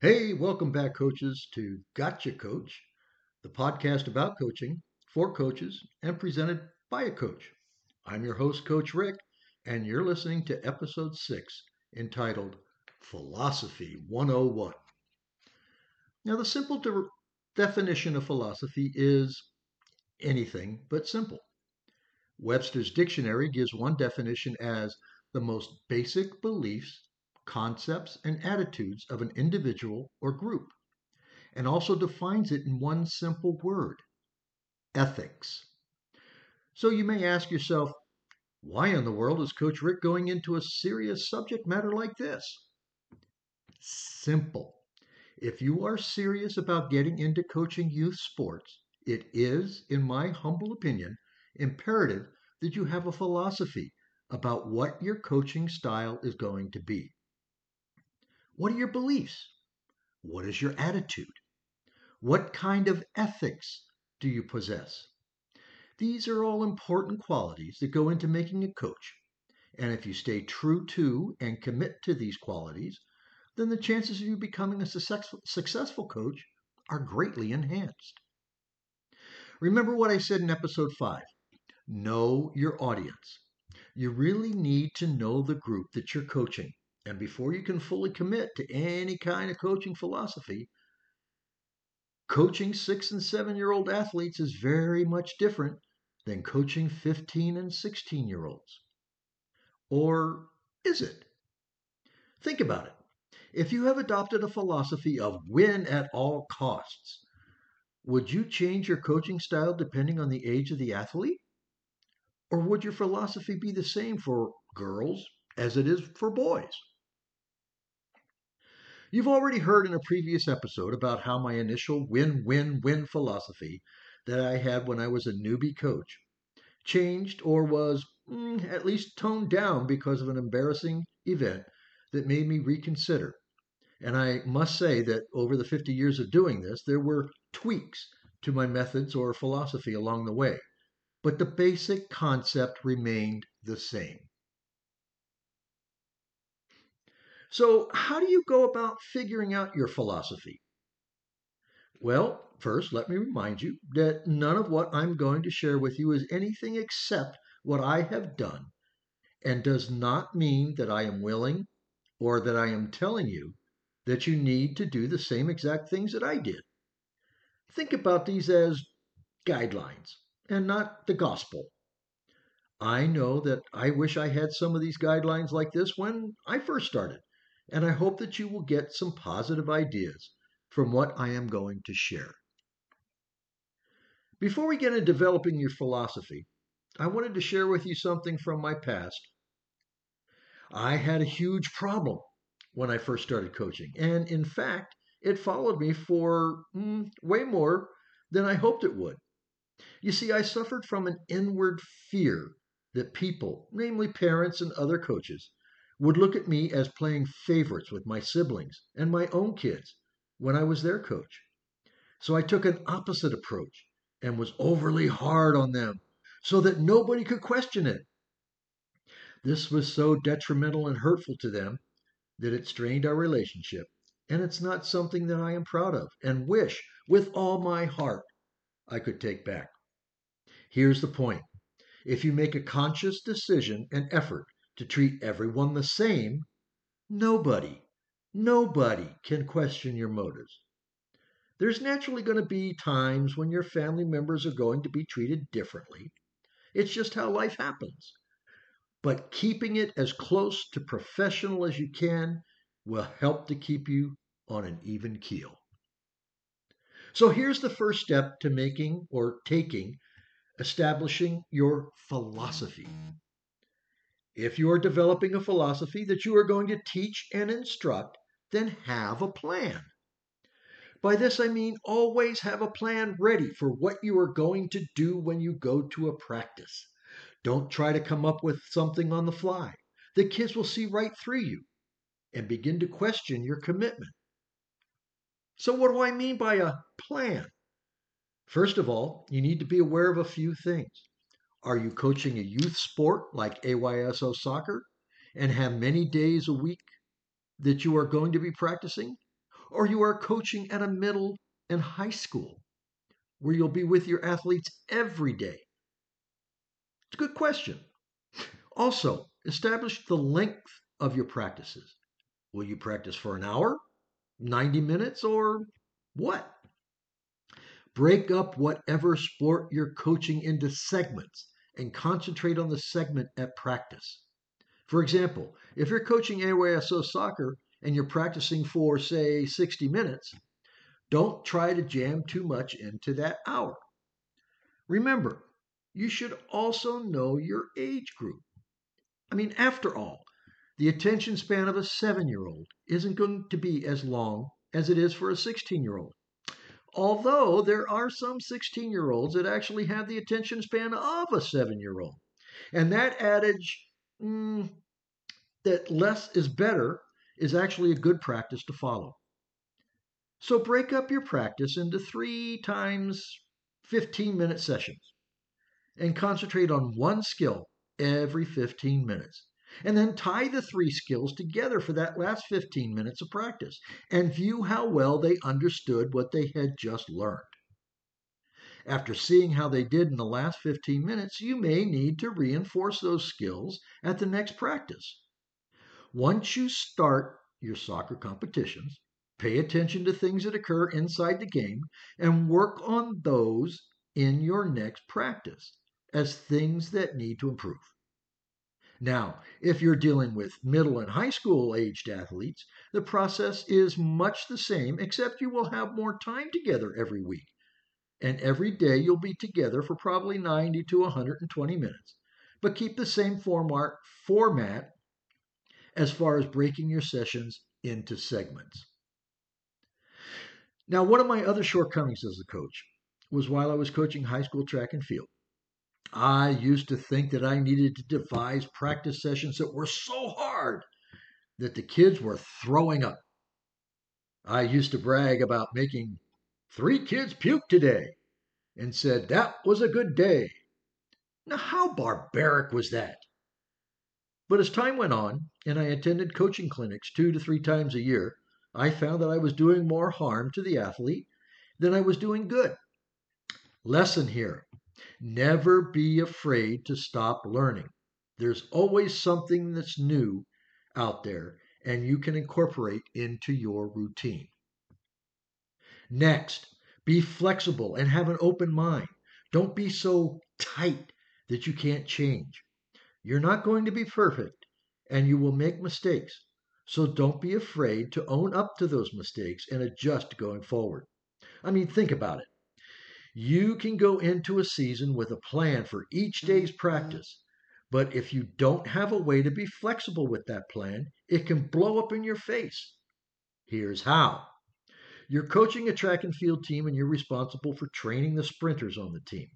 Hey, welcome back, coaches, to Gotcha Coach, the podcast about coaching for coaches and presented by a coach. I'm your host, Coach Rick, and you're listening to episode six entitled Philosophy 101. Now, the simple de- definition of philosophy is anything but simple. Webster's dictionary gives one definition as the most basic beliefs concepts, and attitudes of an individual or group, and also defines it in one simple word ethics. So you may ask yourself, why in the world is Coach Rick going into a serious subject matter like this? Simple. If you are serious about getting into coaching youth sports, it is, in my humble opinion, imperative that you have a philosophy about what your coaching style is going to be. What are your beliefs? What is your attitude? What kind of ethics do you possess? These are all important qualities that go into making a coach. And if you stay true to and commit to these qualities, then the chances of you becoming a successful, coach are greatly enhanced. Remember what I said in episode 5 know your audience. You really need to know the group that you're coaching and before you can fully commit to any kind of coaching philosophy, coaching six and seven year old athletes is very much different than coaching 15 and 16 year olds. Or is it? Think about it. If you have adopted a philosophy of win at all costs, would you change your coaching style depending on the age of the athlete? Or would your philosophy be the same for girls as it is for boys? You've already heard in a previous episode about how my initial win win win philosophy that I had when I was a newbie coach changed or was mm, at least toned down because of an embarrassing event that made me reconsider. And I must say that over the 50 years of doing this, there were tweaks to my methods or philosophy along the way, but the basic concept remained the same. So, how do you go about figuring out your philosophy? Well, first, let me remind you that none of what I'm going to share with you is anything except what I have done and does not mean that I am willing or that I am telling you that you need to do the same exact things that I did. Think about these as guidelines and not the gospel. I know that I wish I had some of these guidelines like this when I first started and I hope that you will get some positive ideas from what I am going to share. Before we get into developing your philosophy, I wanted to share with you something from my past. I had a huge problem when I first started coaching, and in fact, it followed me for mm, way more than I hoped it would. You see, I suffered from an inward fear that people, namely parents and other coaches, would look at me as playing favorites with my siblings and my own kids when I was their coach. So I took an opposite approach and was overly hard on them so that nobody could question it. This was so detrimental and hurtful to them that it strained our relationship, and it's not something that I am proud of and wish with all my heart I could take back. Here's the point if you make a conscious decision and effort to treat everyone the same, nobody, nobody can question your motives. There's naturally going to be times when your family members are going to be treated differently. It's just how life happens. But keeping it as close to professional as you can will help to keep you on an even keel. So here's the first step to making or taking establishing your philosophy. If you are developing a philosophy that you are going to teach and instruct, then have a plan. By this I mean always have a plan ready for what you are going to do when you go to a practice. Don't try to come up with something on the fly. The kids will see right through you and begin to question your commitment. So, what do I mean by a plan? First of all, you need to be aware of a few things. Are you coaching a youth sport like AYSO soccer and have many days a week that you are going to be practicing? or you are coaching at a middle and high school where you'll be with your athletes every day? It's a good question. Also, establish the length of your practices. Will you practice for an hour, 90 minutes, or what? Break up whatever sport you're coaching into segments and concentrate on the segment at practice. For example, if you're coaching AYSO soccer and you're practicing for, say, 60 minutes, don't try to jam too much into that hour. Remember, you should also know your age group. I mean, after all, the attention span of a seven year old isn't going to be as long as it is for a 16 year old. Although there are some 16 year olds that actually have the attention span of a seven year old. And that adage mm, that less is better is actually a good practice to follow. So break up your practice into three times 15 minute sessions and concentrate on one skill every 15 minutes. And then tie the three skills together for that last 15 minutes of practice and view how well they understood what they had just learned. After seeing how they did in the last 15 minutes, you may need to reinforce those skills at the next practice. Once you start your soccer competitions, pay attention to things that occur inside the game and work on those in your next practice as things that need to improve. Now, if you're dealing with middle and high school aged athletes, the process is much the same, except you will have more time together every week. And every day you'll be together for probably 90 to 120 minutes. But keep the same format, format as far as breaking your sessions into segments. Now, one of my other shortcomings as a coach was while I was coaching high school track and field. I used to think that I needed to devise practice sessions that were so hard that the kids were throwing up. I used to brag about making three kids puke today and said that was a good day. Now, how barbaric was that? But as time went on and I attended coaching clinics two to three times a year, I found that I was doing more harm to the athlete than I was doing good. Lesson here Never be afraid to stop learning. There's always something that's new out there and you can incorporate into your routine. Next, be flexible and have an open mind. Don't be so tight that you can't change. You're not going to be perfect and you will make mistakes. So don't be afraid to own up to those mistakes and adjust going forward. I mean, think about it. You can go into a season with a plan for each day's mm-hmm. practice, but if you don't have a way to be flexible with that plan, it can blow up in your face. Here's how. You're coaching a track and field team and you're responsible for training the sprinters on the team.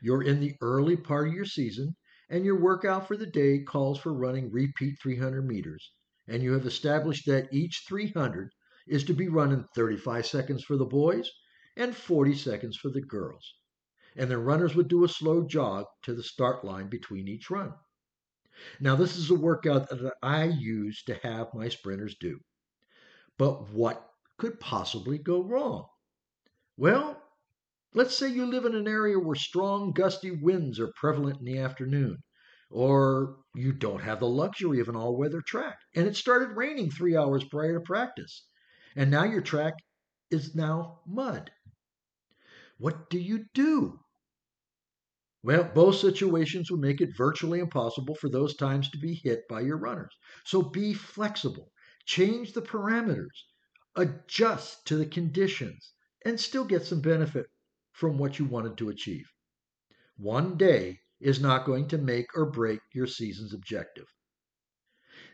You're in the early part of your season and your workout for the day calls for running repeat 300 meters, and you have established that each 300 is to be run in 35 seconds for the boys and 40 seconds for the girls. And the runners would do a slow jog to the start line between each run. Now, this is a workout that I use to have my sprinters do. But what could possibly go wrong? Well, let's say you live in an area where strong, gusty winds are prevalent in the afternoon, or you don't have the luxury of an all weather track, and it started raining three hours prior to practice, and now your track is now mud. What do you do? Well, both situations would make it virtually impossible for those times to be hit by your runners. So be flexible, change the parameters, adjust to the conditions, and still get some benefit from what you wanted to achieve. One day is not going to make or break your season's objective.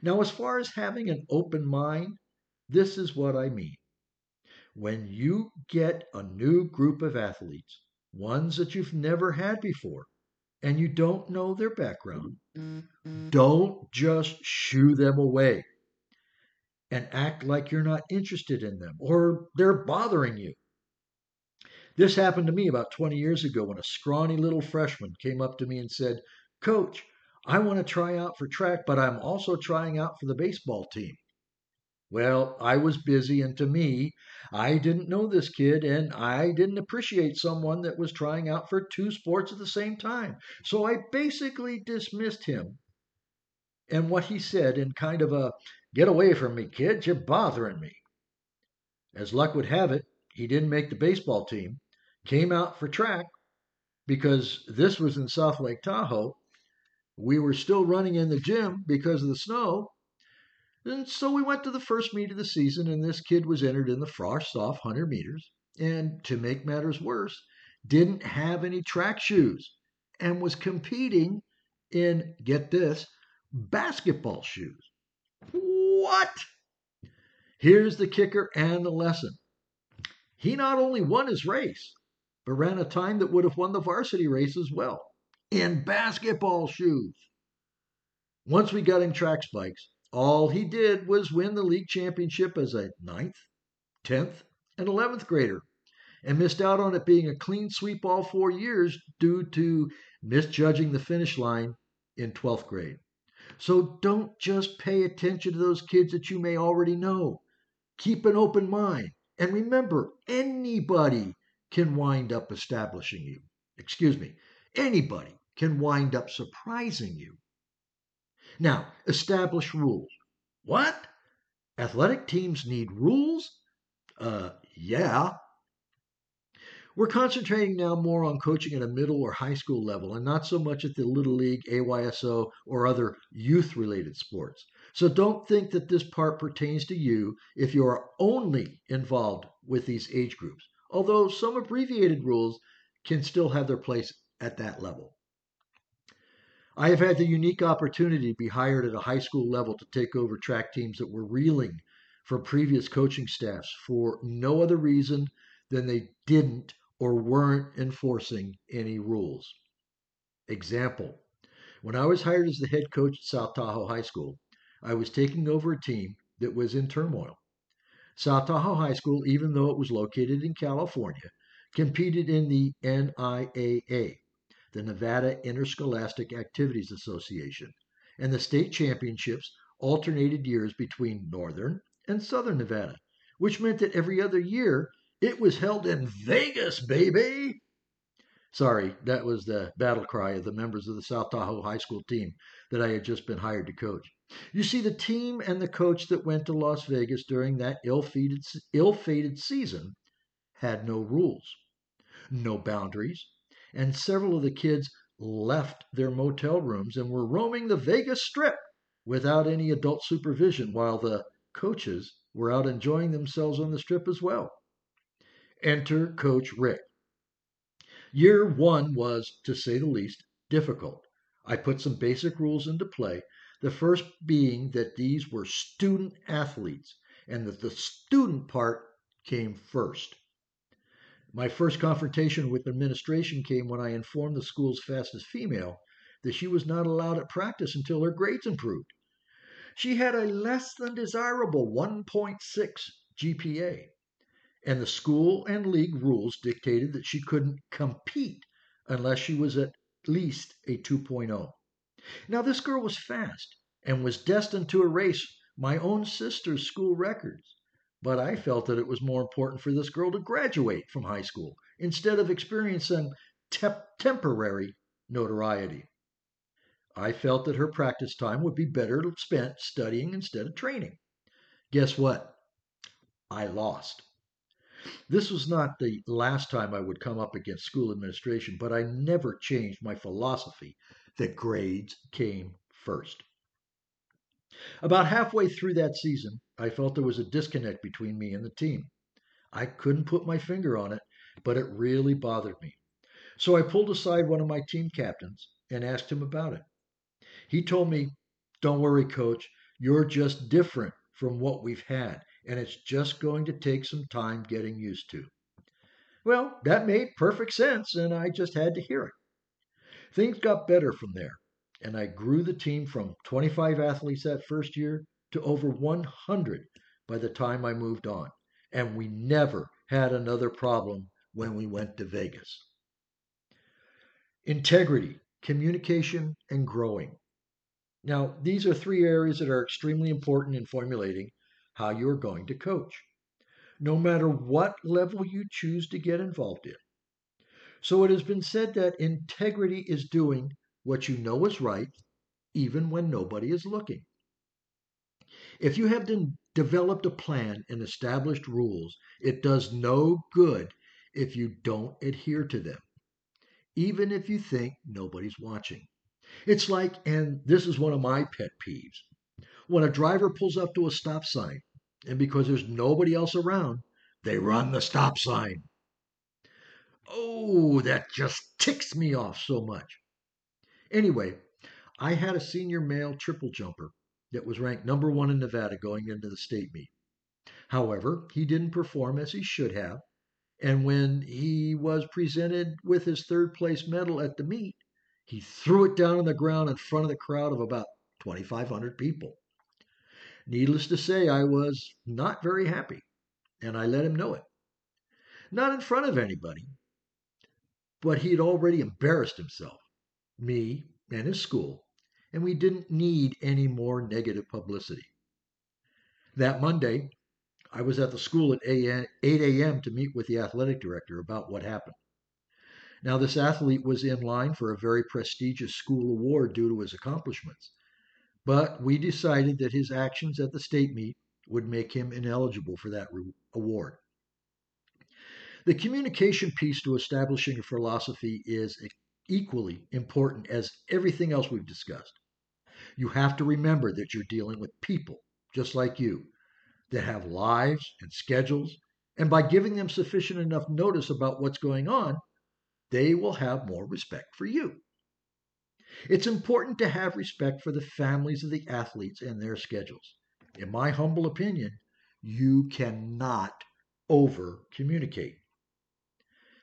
Now, as far as having an open mind, this is what I mean. When you get a new group of athletes, ones that you've never had before, and you don't know their background, mm-hmm. don't just shoo them away and act like you're not interested in them or they're bothering you. This happened to me about 20 years ago when a scrawny little freshman came up to me and said, Coach, I want to try out for track, but I'm also trying out for the baseball team. Well, I was busy, and to me, I didn't know this kid, and I didn't appreciate someone that was trying out for two sports at the same time. So I basically dismissed him and what he said in kind of a get away from me, kid, you're bothering me. As luck would have it, he didn't make the baseball team, came out for track because this was in South Lake Tahoe. We were still running in the gym because of the snow, and so we went to the first meet of the season, and this kid was entered in the frosh-soph 100 meters. And to make matters worse, didn't have any track shoes and was competing in, get this, basketball shoes. What? Here's the kicker and the lesson. He not only won his race, but ran a time that would have won the varsity race as well in basketball shoes. Once we got him track spikes, all he did was win the league championship as a ninth, 10th, and 11th grader and missed out on it being a clean sweep all four years due to misjudging the finish line in 12th grade. So don't just pay attention to those kids that you may already know. Keep an open mind. And remember, anybody can wind up establishing you. Excuse me, anybody can wind up surprising you. Now, establish rules. What? Athletic teams need rules? Uh, yeah. We're concentrating now more on coaching at a middle or high school level and not so much at the Little League, AYSO, or other youth related sports. So don't think that this part pertains to you if you are only involved with these age groups, although some abbreviated rules can still have their place at that level. I have had the unique opportunity to be hired at a high school level to take over track teams that were reeling from previous coaching staffs for no other reason than they didn't or weren't enforcing any rules. Example When I was hired as the head coach at South Tahoe High School, I was taking over a team that was in turmoil. South Tahoe High School, even though it was located in California, competed in the NIAA, the Nevada Interscholastic Activities Association, and the state championships alternated years between northern and southern Nevada, which meant that every other year it was held in Vegas, baby. Sorry, that was the battle cry of the members of the South Tahoe High School team that I had just been hired to coach. You see, the team and the coach that went to Las Vegas during that ill-fated, ill-fated season had no rules, no boundaries, and several of the kids left their motel rooms and were roaming the Vegas Strip without any adult supervision while the coaches were out enjoying themselves on the strip as well. Enter Coach Rick. Year one was, to say the least, difficult. I put some basic rules into play, the first being that these were student athletes and that the student part came first. My first confrontation with administration came when I informed the school's fastest female that she was not allowed at practice until her grades improved. She had a less than desirable 1.6 GPA, and the school and league rules dictated that she couldn't compete unless she was at least a 2.0. Now, this girl was fast and was destined to erase my own sister's school records. But I felt that it was more important for this girl to graduate from high school instead of experiencing te- temporary notoriety. I felt that her practice time would be better spent studying instead of training. Guess what? I lost. This was not the last time I would come up against school administration, but I never changed my philosophy that grades came first. About halfway through that season, I felt there was a disconnect between me and the team. I couldn't put my finger on it, but it really bothered me. So I pulled aside one of my team captains and asked him about it. He told me, Don't worry, coach, you're just different from what we've had, and it's just going to take some time getting used to. Well, that made perfect sense, and I just had to hear it. Things got better from there and I grew the team from 25 athletes that first year to over 100 by the time I moved on. And we never had another problem when we went to Vegas. Integrity, communication, and growing. Now, these are three areas that are extremely important in formulating how you are going to coach, no matter what level you choose to get involved in. So it has been said that integrity is doing what you know is right, even when nobody is looking. If you have developed a plan and established rules, it does no good if you don't adhere to them, even if you think nobody's watching. It's like, and this is one of my pet peeves, when a driver pulls up to a stop sign, and because there's nobody else around, they run the stop sign. Oh, that just ticks me off so much. Anyway, I had a senior male triple jumper that was ranked number one in Nevada going into the state meet. However, he didn't perform as he should have, and when he was presented with his third place medal at the meet, he threw it down on the ground in front of the crowd of about 2,500 people. Needless to say, I was not very happy, and I let him know it. Not in front of anybody, but he had already embarrassed himself, me, and his school, and we didn't need any more negative publicity. That Monday, I was at the school at 8 a.m. to meet with the athletic director about what happened. Now, this athlete was in line for a very prestigious school award due to his accomplishments, but we decided that his actions at the state meet would make him ineligible for that award. The communication piece to establishing a philosophy is equally important as everything else we've discussed. You have to remember that you're dealing with people just like you that have lives and schedules, and by giving them sufficient enough notice about what's going on, they will have more respect for you. It's important to have respect for the families of the athletes and their schedules. In my humble opinion, you cannot over communicate.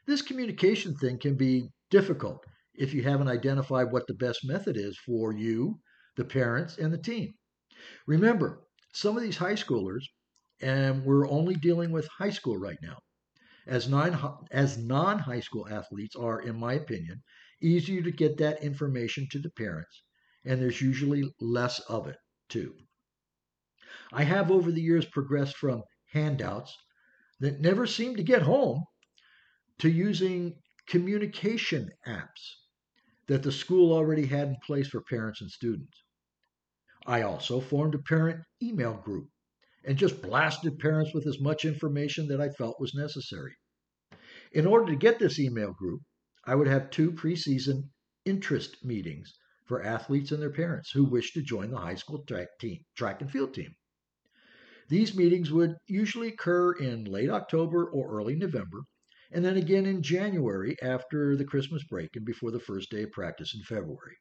This communication thing can be difficult if you haven't identified what the best method is for you, the parents, and the team. Remember, some of these high schoolers, and we're only dealing with high school right now, as, non, as non-high school athletes are, in my opinion, easier to get that information to the parents, and there's usually less of it too. I have over the years progressed from handouts that never seem to get home to using communication apps that the school already had in place for parents and students. I also formed a parent email group and just blasted parents with as much information that I felt was necessary. In order to get this email group, I would have two preseason interest meetings for athletes and their parents who wish to join the high school track team, track and field team. These meetings would usually occur in late October or early November and then again in January after the Christmas break and before the first day of practice in February.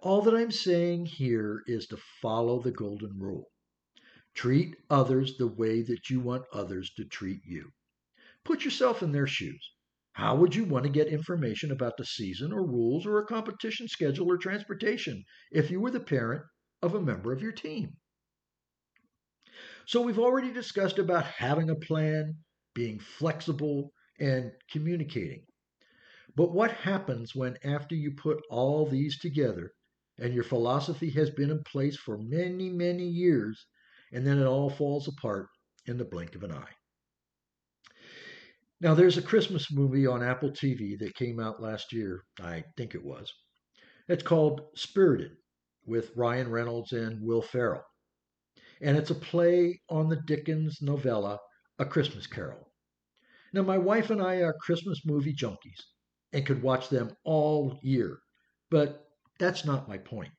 All that I'm saying here is to follow the golden rule. Treat others the way that you want others to treat you. Put yourself in their shoes. How would you want to get information about the season or rules or a competition schedule or transportation if you were the parent of a member of your team? So we've already discussed about having a plan, being flexible, and communicating. But what happens when, after you put all these together and your philosophy has been in place for many, many years, and then it all falls apart in the blink of an eye? Now, there's a Christmas movie on Apple TV that came out last year, I think it was. It's called Spirited with Ryan Reynolds and Will Ferrell. And it's a play on the Dickens novella a Christmas Carol. Now, my wife and I are Christmas movie junkies and could watch them all year, but that's not my point.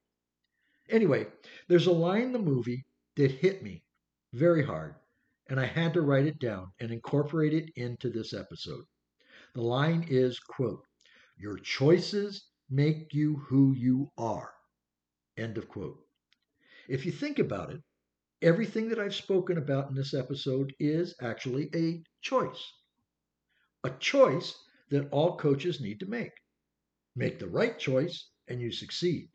Anyway, there's a line in the movie that hit me very hard, and I had to write it down and incorporate it into this episode. The line is, quote, your choices make you who you are. End of quote. If you think about it, Everything that I've spoken about in this episode is actually a choice. A choice that all coaches need to make. Make the right choice and you succeed.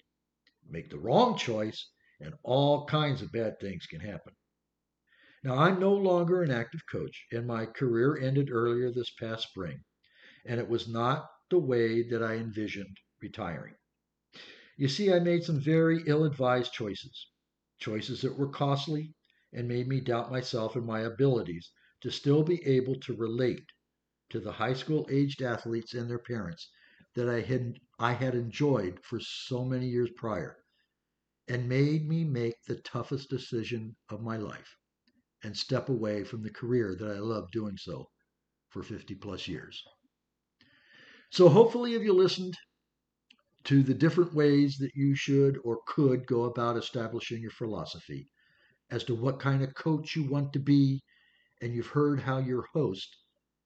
Make the wrong choice and all kinds of bad things can happen. Now, I'm no longer an active coach, and my career ended earlier this past spring, and it was not the way that I envisioned retiring. You see, I made some very ill advised choices choices that were costly, and made me doubt myself and my abilities to still be able to relate to the high school aged athletes and their parents that I had I had enjoyed for so many years prior and made me make the toughest decision of my life and step away from the career that I loved doing so for 50 plus years. So hopefully if you listened to the different ways that you should or could go about establishing your philosophy as to what kind of coach you want to be and you've heard how your host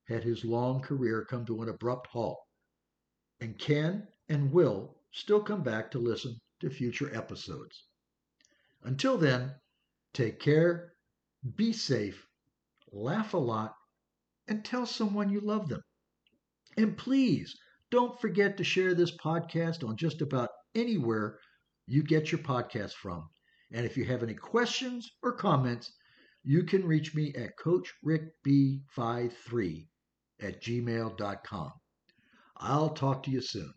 had his long career come to an abrupt halt and can and will still come back to listen to future episodes. Until then, take care, be safe, laugh a lot, and tell someone you love them. And please don't forget to share this podcast on just about anywhere you get your podcast from. And if you have any questions or comments, you can reach me at coachrickb53 at gmail.com. I'll talk to you soon.